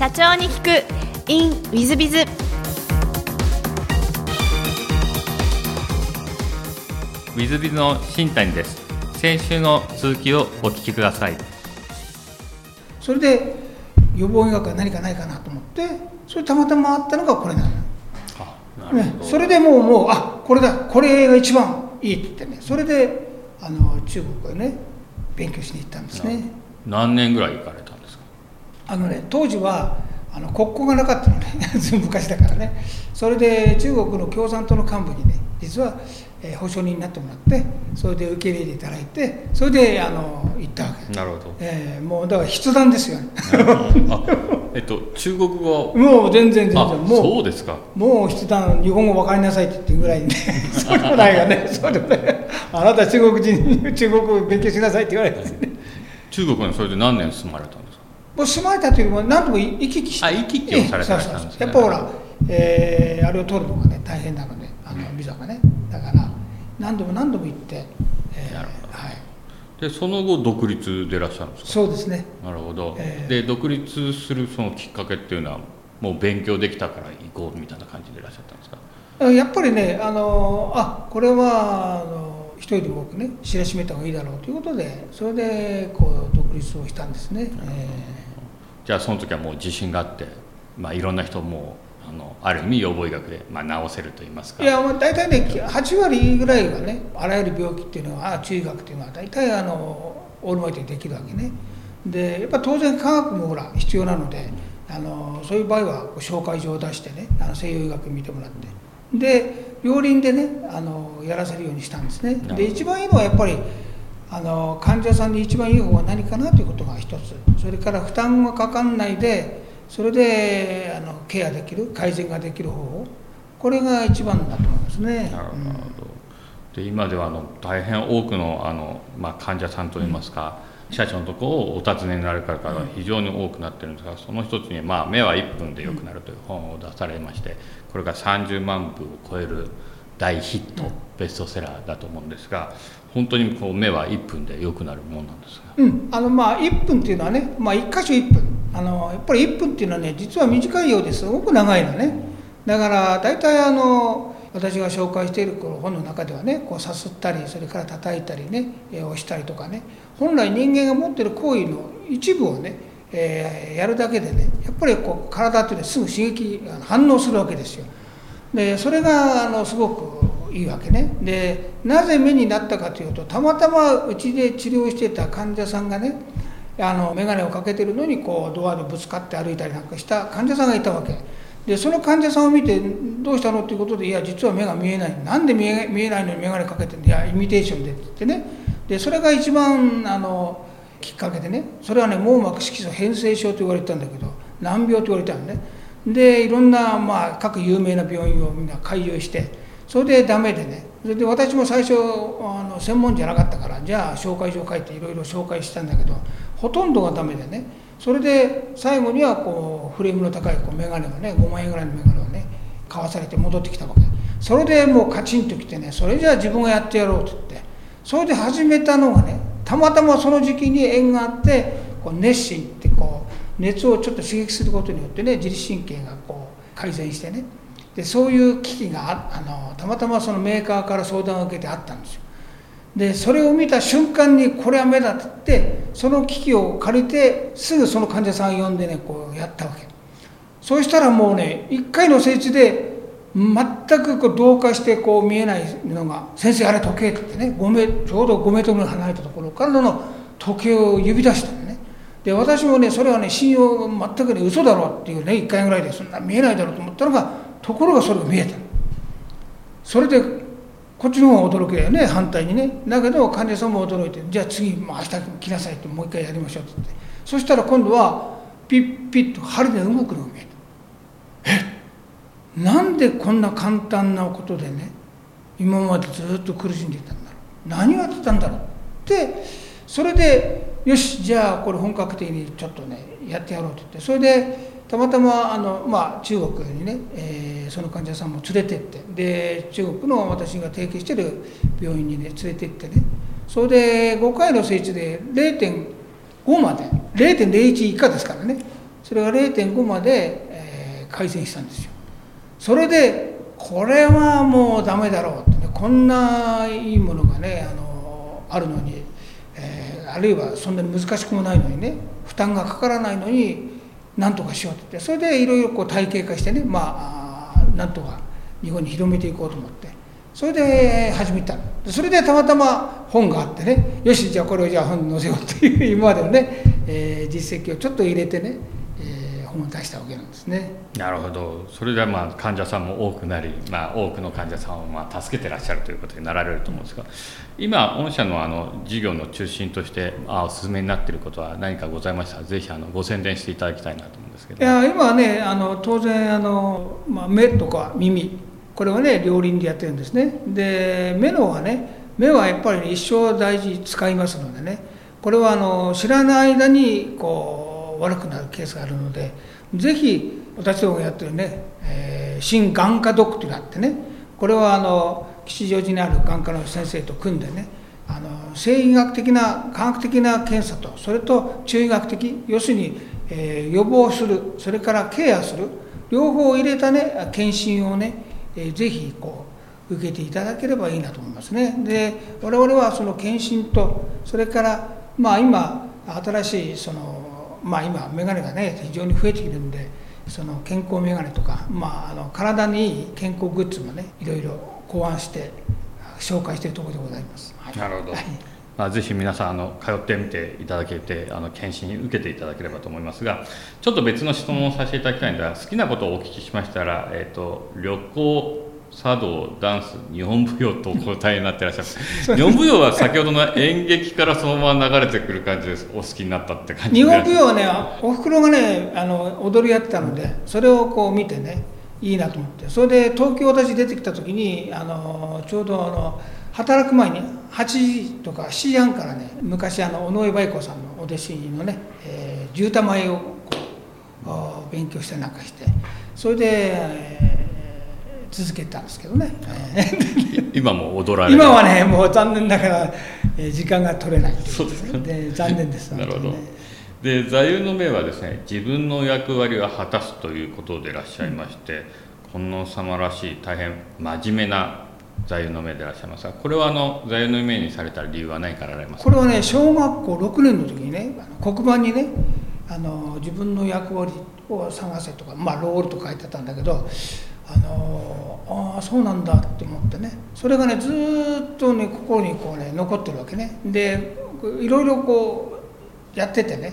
社長に聞く。In ウィズビズウィズビズの新谷です。先週の続きをお聞きください。それで予防医学は何かないかなと思ってそれたまたまあったのがこれなの、あね、それでもうもうあこれだこれが一番いいって言ってね。それであの中国へね勉強しに行ったんですね。何年ぐらい行かれたんですかあのね当時はあの国交がなかったのね。昔だからね。それで中国の共産党の幹部にね実は、えー保証人になってもらってそれで受け入れていただいてそれであの行ったわけ、なるほど。えーもうだから筆談ですよ。ねあ えっと中国語もう全然全然。あもうそうですか。もう筆談日本語分かりなさいって言ってるぐらいにね。そうでもないよね。そうでもないあなた中国人に中国語勉強しなさいって言われてね。中国にそれで何年住まれたんでもう住まれたというよりも何度も行き来してあ行き来をされてらっしゃるんですね。やっぱほら、えーあれを取るのがね大変なのであのビザがね。だから何度も何度も行って、えーなるほど。はい、でその後独立でいらっしゃるんですか？そうですね。なるほど、ええで独立するそのきっかけっていうのはもう勉強できたから行こうみたいな感じでいらっしゃったんですか？やっぱりねあのあこれはあの一人でも多くね知らしめた方がいいだろうということでそれでこう独立をしたんですね、えじゃあその時はもう自信があって、まあ、いろんな人もあのある意味予防医学で、まあ、治せると言いますか。ーいやまあ大体ね8割ぐらいはねあらゆる病気っていうのはあ中医学っていうのは大体あのオールマイトにできるわけね。でやっぱ当然科学もほら必要なのであのそういう場合は紹介状を出してねあの西洋医学見てもらって。で両輪でねあのやらせるようにしたんですね。で一番いいのはやっぱりあの患者さんに一番いい方は何かなということが一つ。それから負担がかかんないでそれであのケアできる改善ができる方法。これが一番だと思いますね。なるほうんど、で今ではあの大変多くのあの、まあ、患者さんといいますか、社長のところをお尋ねになる方が非常に多くなってるんですがその一つに、まあ「目は1分で良くなる」という本を出されましてこれが30万部を超える大ヒット、ベストセラーだと思うんですが本当にこう目は1分で良くなるものなんですが。うん、あのまあ1分っていうのはね、まあ、1箇所1分。あのやっぱり1分っていうのはね実は短いようです。ごく長いのね。だから大体あの私が紹介しているこの本の中ではねこうさすったりそれから叩いたりね押したりとかね。本来人間が持っている行為の一部をね、えーやるだけでねやっぱりこう体っていうのはすぐ刺激反応するわけですよ。でそれがあのすごくいいわけね。でなぜ目になったかというとたまたまうちで治療してた患者さんがねあの眼鏡をかけてるのにこうドアにぶつかって歩いたりなんかした患者さんがいたわけ。でその患者さんを見て「どうしたの?」っていうことで「いや実は目が見えない。なんで見え見えないのに眼鏡かけてんの？いやイミテーションで」って言ってね。でそれが一番あのきっかけでね。それはね網膜色素変性症と言われてたんだけど難病と言われてたのね。でいろんな、まあ、各有名な病院をみんな開業してそれでダメでね。それで私も最初あの専門じゃなかったからじゃあ紹介状書いていろいろ紹介したんだけどほとんどがダメでね。それで最後にはこうフレームの高いこう眼鏡をね5万円ぐらいの眼鏡をね買わされて戻ってきたわけ。それでもうカチンときてねそれじゃあ自分がやってやろうと言って。それで始めたのがねたまたまその時期に縁があってこう熱心ってこう熱をちょっと刺激することによってね自律神経がこう改善してね。でそういう危機がああのたまたまそのメーカーから相談を受けてあったんですよ。でそれを見た瞬間にこれは目だってその機器を借りてすぐその患者さんを呼んでねこうやったわけ。そうしたらもうね1回の施術で全くこう同化してこう見えないのが「先生あれ時計」って言ってね5メちょうど5メートルぐらい離れたところからの時計を指出したのね。で私もねそれはね信用全くね嘘だろうっていうね1回ぐらいでそんな見えないだろうと思ったのがところがそれが見えた。それでこっちの方が驚きだよね。反対にね。だけど患者さんも驚いてじゃあ次もう明日来なさいってもう一回やりましょうって言って。そしたら今度はピッピッと針で動くのが見えた。え？なんでこんな簡単なことでね今までずっと苦しんでいたんだろう。何をやってたんだろう。ってそれでよしじゃあこれ本格的にちょっとねやってやろうと言って。それでたまたまあの、まあ、中国にね、えーその患者さんも連れてって。で中国の私が提携してる病院にね連れてってね。それで5回の施術で0.5まで0.01以下ですからね。それが0.5まで、えー改善したんですよ。それでこれはもうダメだろうってねこんないいものがねあのあるのに、あるいはそんなに難しくもないのにね負担がかからないのになんとかしようってそれでいろいろこう体系化してねまあなんとか日本に広めていこうと思ってそれで始めた。それでたまたま本があってねよしじゃあこれをじゃあ本に載せようっていう今までのね、えー実績をちょっと入れてね、本を出したわけなんですね。なるほど。それでまあ患者さんも多くなり、まあ、多くの患者さんをまあ助けてらっしゃるということになられると思うんですが今御社のあの事業の中心としてあお勧めになっていることは何かございました？らぜひあのご宣伝していただきたいなと思うんですけど。いや今はねあの当然あの、まあ、目とか耳これはね両輪でやってるんですね。で目のはね目はやっぱり、ね、一生大事に使いますのでね。これはあの知らない間にこう悪くなるケースがあるのでぜひ私どもがやってるね、えー新眼科ドックトラってねこれはあの吉祥寺にある眼科の先生と組んでねあの生医学的な科学的な検査とそれと中医学的要するに、えー予防するそれからケアする両方を入れたね検診をね、えーぜひこう受けていただければいいなと思いますね。で我々はその検診とそれからまあ今新しいそのまあ今眼鏡がね非常に増えてきてるんでその健康眼鏡とか、まあ、あの体にいい健康グッズもねいろいろ考案して紹介しているところでございます。はい。なるほど。はい。まあ、ぜひ皆さんあの通ってみていただけてあの検診受けていただければと思いますがちょっと別の質問をさせていただきたいんですが好きなことをお聞きしましたら、えー、と旅行茶道ダンス日本舞踊とお答えになってらっしゃる。日本舞踊は先ほどの演劇からそのまま流れてくる感じです。お好きになったって感じ日本舞踊はねおふくろがねあの踊りやってたのでそれをこう見てねいいなと思って。それで東京私出てきた時にあのちょうどあの働く前に8時とか7時半からね昔あの尾上梅子さんのお弟子のね、えー、地玉絵をこう勉強したりなんかして。それで、えー続けたんですけどね、えー今も踊られる。今はねもう残念ながら、えー時間が取れないそうですかで残念です。なるほど。で座右の銘はですね自分の役割は果たすということでいらっしゃいまして、近藤様らしい大変真面目な座右の銘でいらっしゃいます。がこれはあの座右の銘にされた理由は何かあられますか？これはね小学校6年の時にね黒板にねあの自分の役割を探せとかまあロールと書いてたんだけどあのああそうなんだって思ってね。それがねずっとね心にこうね残ってるわけね。でいろいろこうやっててね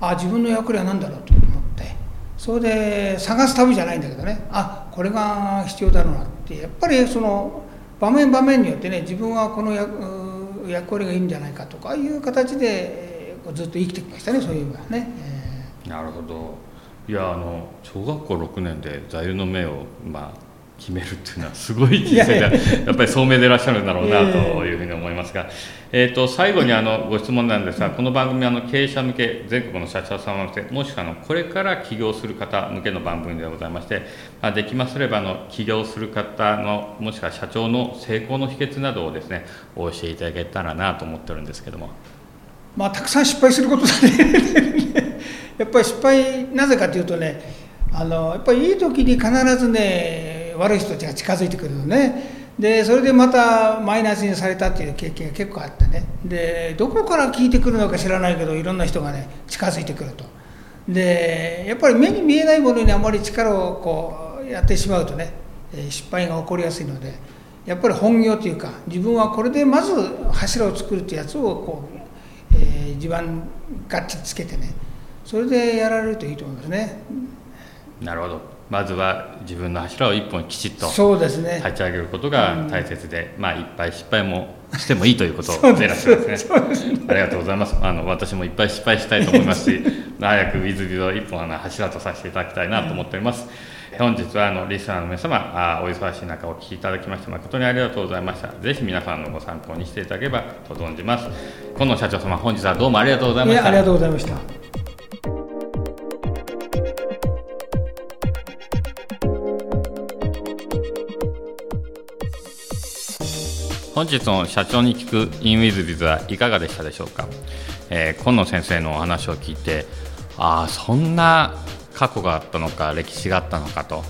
ああ自分の役割は何だろうと思って。それで探す旅じゃないんだけどね。あこれが必要だろうなって。やっぱりその場面場面によってね自分はこの役役割がいいんじゃないかとかいう形でずっと生きてきましたねそういう意味はね。なるほど。いやあの小学校6年で座右の銘をまあ決めるっていうのはすごい人生でいやっぱり聡明でいらっしゃるんだろうなええというふうに思いますが、えー、と最後にあのご質問なんですがこの番組はあの経営者向け全国の社長様向けもしくはあのこれから起業する方向けの番組でございまして、まあ、できますればあの起業する方のもしくは社長の成功の秘訣などをですねお教えいただけたらなと思ってるんですけども。まあたくさん失敗することだねやっぱり失敗なぜかというとねあのやっぱりいい時に必ずね悪い人たちが近づいてくるのね。でそれでまたマイナスにされたっていう経験が結構あってね。でどこから聞いてくるのか知らないけどいろんな人がね近づいてくると。でやっぱり目に見えないものにあまり力をこうやってしまうとね失敗が起こりやすいのでやっぱり本業というか自分はこれでまず柱を作るってやつをこう、えー地盤がっちりつけてねそれでやられるといいと思いますねなるほどまずは自分の柱を一本きちっとそうですね立ち上げることが大切で、まあいっぱい失敗もしてもいいということそうででいらっしゃいますね。ありがとうございます。あの私もいっぱい失敗したいと思いますし、早くウィズビズを一本あの柱とさせていただきたいなと思っております。本日はあのリスナーの皆様あお忙しい中お聞きいただきまして誠にありがとうございました。ぜひ皆さんのご参考にしていただければと存じます。今野社長様本日はどうもありがとうございました。ありがとうございました本日の社長に聞く in with biz はいかがでしたでしょうか、えー、今野先生のお話を聞いてああそんな過去があったのか歴史があったのかと、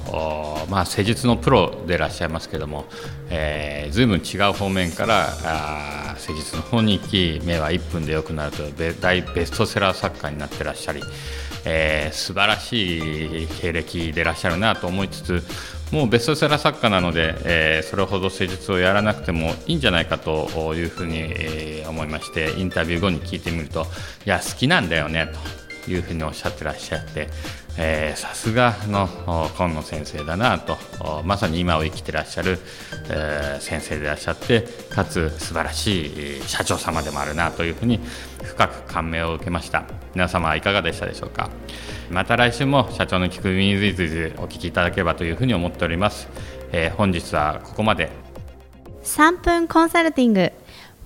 まあ、施術のプロでいらっしゃいますけども、えー、ずいぶん違う方面からあ施術の方に行き目は1分で良くなるという大ベストセラー作家になってらっしゃり、えー、素晴らしい経歴でいらっしゃるなと思いつつもうベストセラー作家なので、えー、それほど施術をやらなくてもいいんじゃないかというふうに、えー、思いましてインタビュー後に聞いてみるといや好きなんだよねと。いうふうにおっしゃってらっしゃってさすがの今野先生だなとまさに今を生きてらっしゃる、えー、先生でいらっしゃってかつ素晴らしい社長様でもあるなというふうに深く感銘を受けました。皆様いかがでしたでしょうか？また来週も社長の聞くウィンズイズお聞きいただければというふうに思っております、えー、本日はここまで。3分コンサルティング。w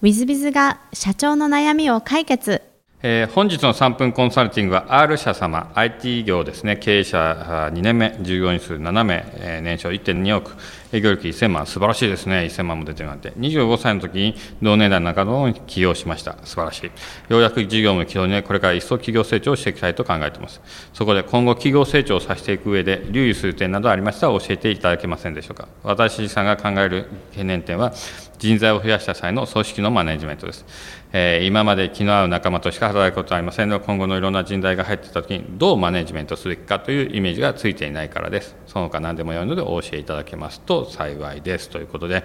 i z b i が社長の悩みを解決。えー、本日の3分コンサルティングは R 社様 IT 業ですね。経営者2年目従業員数7名、えー、年商1.2億。営業力1000万。素晴らしいですね。1000万も出てるなんて。25歳の時に同年代の中野を起業しました。素晴らしい。ようやく事業も起動にこれから一層企業成長していきたいと考えています。そこで今後企業成長をさせていく上で留意する点などありましたら教えていただけませんでしょうか。私さんが考える懸念点は人材を増やした際の組織のマネジメントです。えー、今まで気の合う仲間としか働くことはありませんの今後のいろんな人材が入っていた時にどうマネジメントすべきかというイメージがついていないからです。その他何でもよいのでお教えいただけますと幸いです。ということで、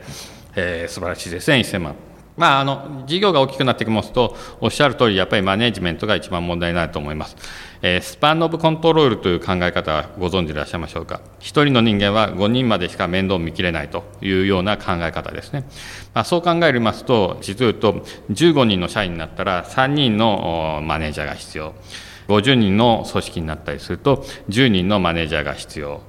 えー、素晴らしいですね1000万。まあ、あの事業が大きくなってきますと、おっしゃる通り、やっぱりマネジメントが一番問題になると思います。えー、スパンオブコントロールという考え方はご存知でいらっしゃいましょうか。1人の人間は5人までしか面倒を見きれないというような考え方ですね。まあ、そう考えますと、実を言うと、15人の社員になったら3人のマネージャーが必要。50人の組織になったりすると、10人のマネージャーが必要。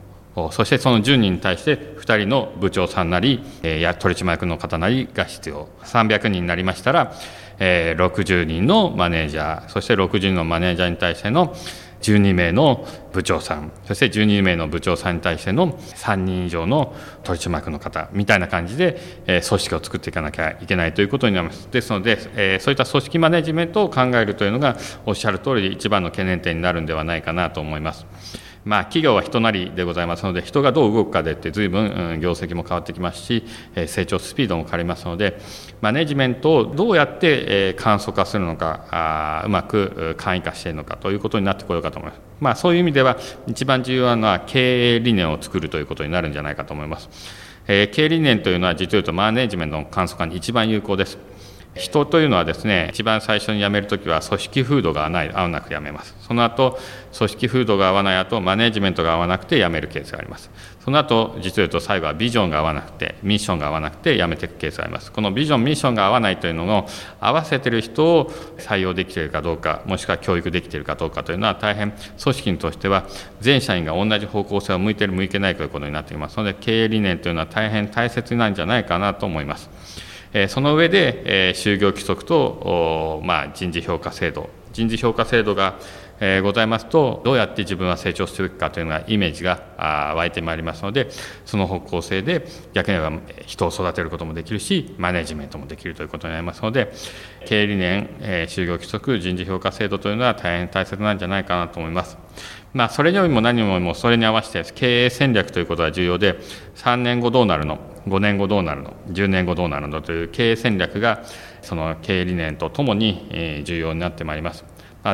そしてその10人に対して2人の部長さんなり、えー、取締役の方なりが必要300人になりましたら、えー、60人のマネージャーそして60人のマネージャーに対しての12名の部長さんそして12名の部長さんに対しての3人以上の取締役の方みたいな感じで、えー、組織を作っていかなきゃいけないということになりますですので、えー、そういった組織マネジメントを考えるというのがおっしゃる通り一番の懸念点になるんではないかなと思います。まあ、企業は人なりでございますので、人がどう動くかでって随分、業績も変わってきますし、成長スピードも変わりますので、マネジメントをどうやって簡素化するのか、うまく簡易化しているのかということになってこようかと思います。まあ、そういう意味では、一番重要なのは経営理念を作るということになるんじゃないかと思います。経営理念というのは、実を言うとマネジメントの簡素化に一番有効です。人というのはですね一番最初に辞めるときは組織風土が合わない合わなく辞めます。その後組織風土が合わない後マネジメントが合わなくて辞めるケースがあります。その後実を言うと最後はビジョンが合わなくてミッションが合わなくて辞めていくケースがあります。このビジョンミッションが合わないというのを合わせてる人を採用できているかどうかもしくは教育できているかどうかというのは大変組織としては全社員が同じ方向性を向いている向いてないということになっています。ので経営理念というのは大変大切なんじゃないかなと思います。その上で、就業規則と、ま、人事評価制度人事評価制度が、ございますとどうやって自分は成長するかというのがイメージが湧いてまいりますのでその方向性で逆に言えば人を育てることもできるしマネジメントもできるということになりますので経営理念、就業規則人事評価制度というのは大変大切なんじゃないかなと思います。まあ、それよりも何よりもそれに合わせて経営戦略ということが重要で3年後どうなるの？5年後どうなるの？10年後どうなるのという経営戦略がその経営理念とともに重要になってまいります。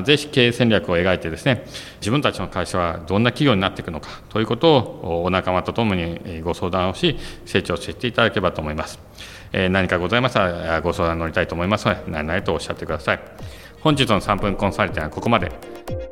ぜひ経営戦略を描いてですね自分たちの会社はどんな企業になっていくのか？ということをお仲間とともにご相談をし成長していっていただければと思います。え何かございましたらご相談乗りたいと思いますので何々とおっしゃってください。本日の3分コンサルティングはここまで。